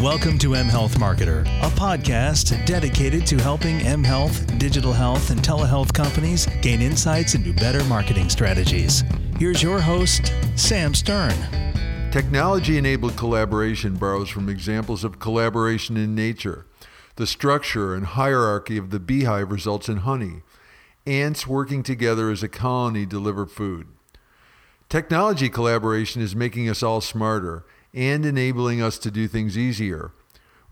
Welcome to M Health Marketer, a podcast dedicated to helping M Health, digital health, and telehealth companies gain insights into better marketing strategies. Here's your host, Sam Stern. Technology enabled collaboration borrows from examples of collaboration in nature. The structure and hierarchy of the beehive results in honey. Ants working together as a colony deliver food. Technology collaboration is making us all smarter and enabling us to do things easier.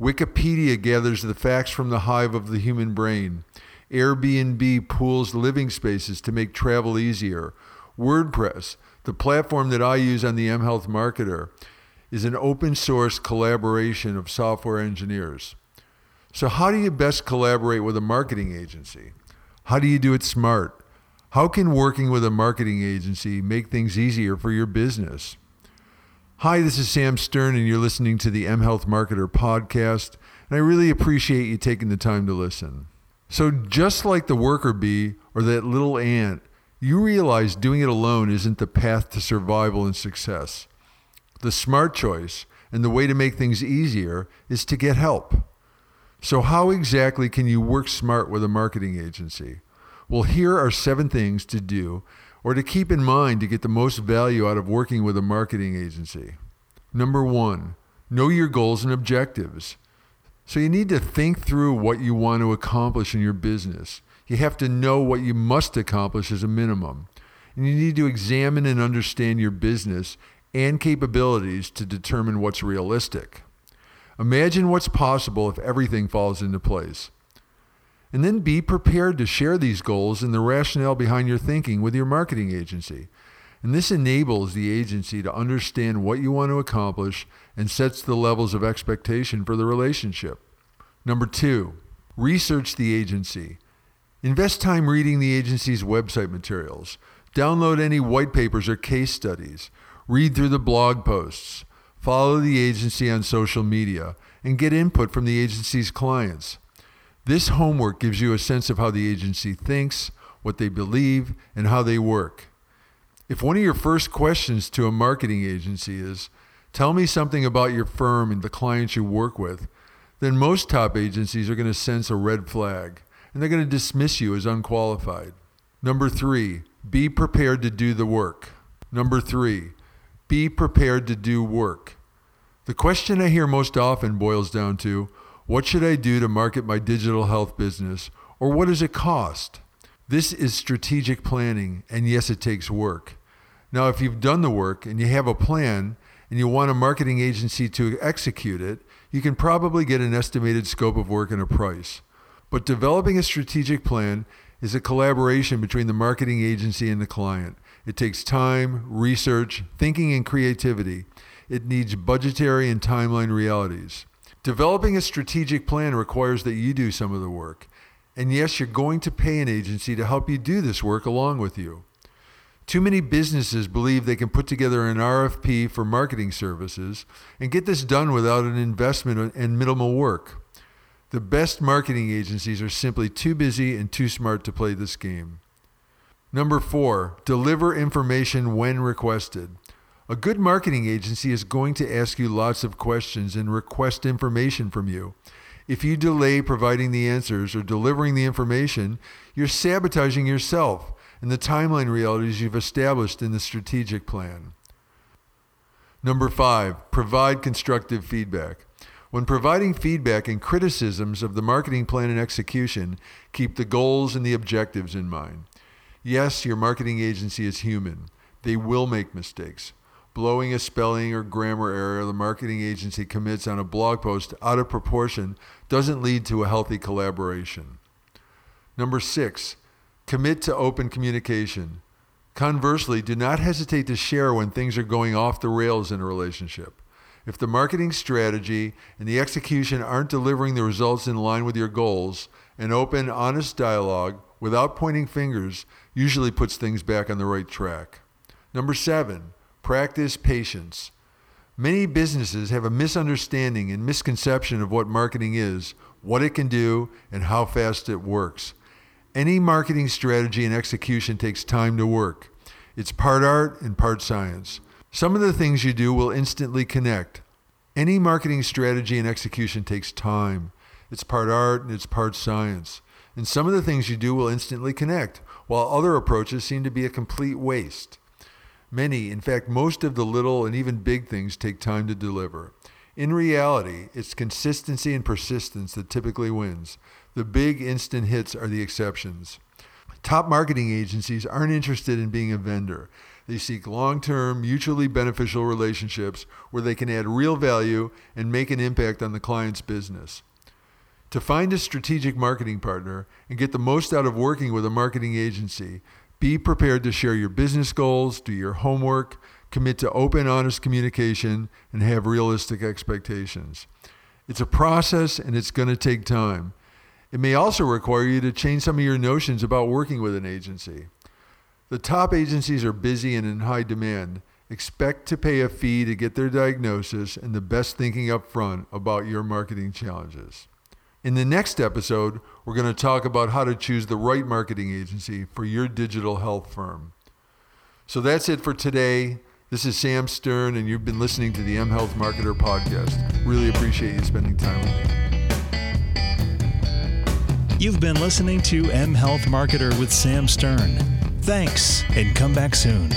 Wikipedia gathers the facts from the hive of the human brain. Airbnb pools living spaces to make travel easier. WordPress, the platform that I use on the M Health Marketer, is an open source collaboration of software engineers. So, how do you best collaborate with a marketing agency? How do you do it smart? How can working with a marketing agency make things easier for your business? Hi, this is Sam Stern, and you're listening to the M Health Marketer podcast, and I really appreciate you taking the time to listen. So, just like the worker bee or that little ant, you realize doing it alone isn't the path to survival and success. The smart choice and the way to make things easier is to get help. So, how exactly can you work smart with a marketing agency? Well, here are seven things to do or to keep in mind to get the most value out of working with a marketing agency. Number one, know your goals and objectives. So you need to think through what you want to accomplish in your business. You have to know what you must accomplish as a minimum. And you need to examine and understand your business and capabilities to determine what's realistic. Imagine what's possible if everything falls into place. And then be prepared to share these goals and the rationale behind your thinking with your marketing agency. And this enables the agency to understand what you want to accomplish and sets the levels of expectation for the relationship. Number two, research the agency. Invest time reading the agency's website materials. Download any white papers or case studies. Read through the blog posts. Follow the agency on social media and get input from the agency's clients. This homework gives you a sense of how the agency thinks, what they believe, and how they work. If one of your first questions to a marketing agency is, Tell me something about your firm and the clients you work with, then most top agencies are going to sense a red flag and they're going to dismiss you as unqualified. Number three, be prepared to do the work. Number three, be prepared to do work. The question I hear most often boils down to what should I do to market my digital health business? Or what does it cost? This is strategic planning, and yes, it takes work. Now, if you've done the work and you have a plan and you want a marketing agency to execute it, you can probably get an estimated scope of work and a price. But developing a strategic plan is a collaboration between the marketing agency and the client. It takes time, research, thinking, and creativity. It needs budgetary and timeline realities. Developing a strategic plan requires that you do some of the work. And yes, you're going to pay an agency to help you do this work along with you. Too many businesses believe they can put together an RFP for marketing services and get this done without an investment and minimal work. The best marketing agencies are simply too busy and too smart to play this game. Number four, deliver information when requested. A good marketing agency is going to ask you lots of questions and request information from you. If you delay providing the answers or delivering the information, you're sabotaging yourself and the timeline realities you've established in the strategic plan. Number five, provide constructive feedback. When providing feedback and criticisms of the marketing plan and execution, keep the goals and the objectives in mind. Yes, your marketing agency is human. They will make mistakes blowing a spelling or grammar error the marketing agency commits on a blog post out of proportion doesn't lead to a healthy collaboration. Number six, commit to open communication. Conversely, do not hesitate to share when things are going off the rails in a relationship. If the marketing strategy and the execution aren't delivering the results in line with your goals, an open, honest dialogue without pointing fingers usually puts things back on the right track. Number seven, Practice patience. Many businesses have a misunderstanding and misconception of what marketing is, what it can do, and how fast it works. Any marketing strategy and execution takes time to work. It's part art and part science. Some of the things you do will instantly connect. Any marketing strategy and execution takes time. It's part art and it's part science. And some of the things you do will instantly connect, while other approaches seem to be a complete waste. Many, in fact, most of the little and even big things take time to deliver. In reality, it's consistency and persistence that typically wins. The big instant hits are the exceptions. Top marketing agencies aren't interested in being a vendor. They seek long term, mutually beneficial relationships where they can add real value and make an impact on the client's business. To find a strategic marketing partner and get the most out of working with a marketing agency, be prepared to share your business goals, do your homework, commit to open, honest communication, and have realistic expectations. It's a process and it's going to take time. It may also require you to change some of your notions about working with an agency. The top agencies are busy and in high demand. Expect to pay a fee to get their diagnosis and the best thinking up front about your marketing challenges. In the next episode, we're going to talk about how to choose the right marketing agency for your digital health firm. So that's it for today. This is Sam Stern, and you've been listening to the M Health Marketer podcast. Really appreciate you spending time with me. You've been listening to M Health Marketer with Sam Stern. Thanks, and come back soon.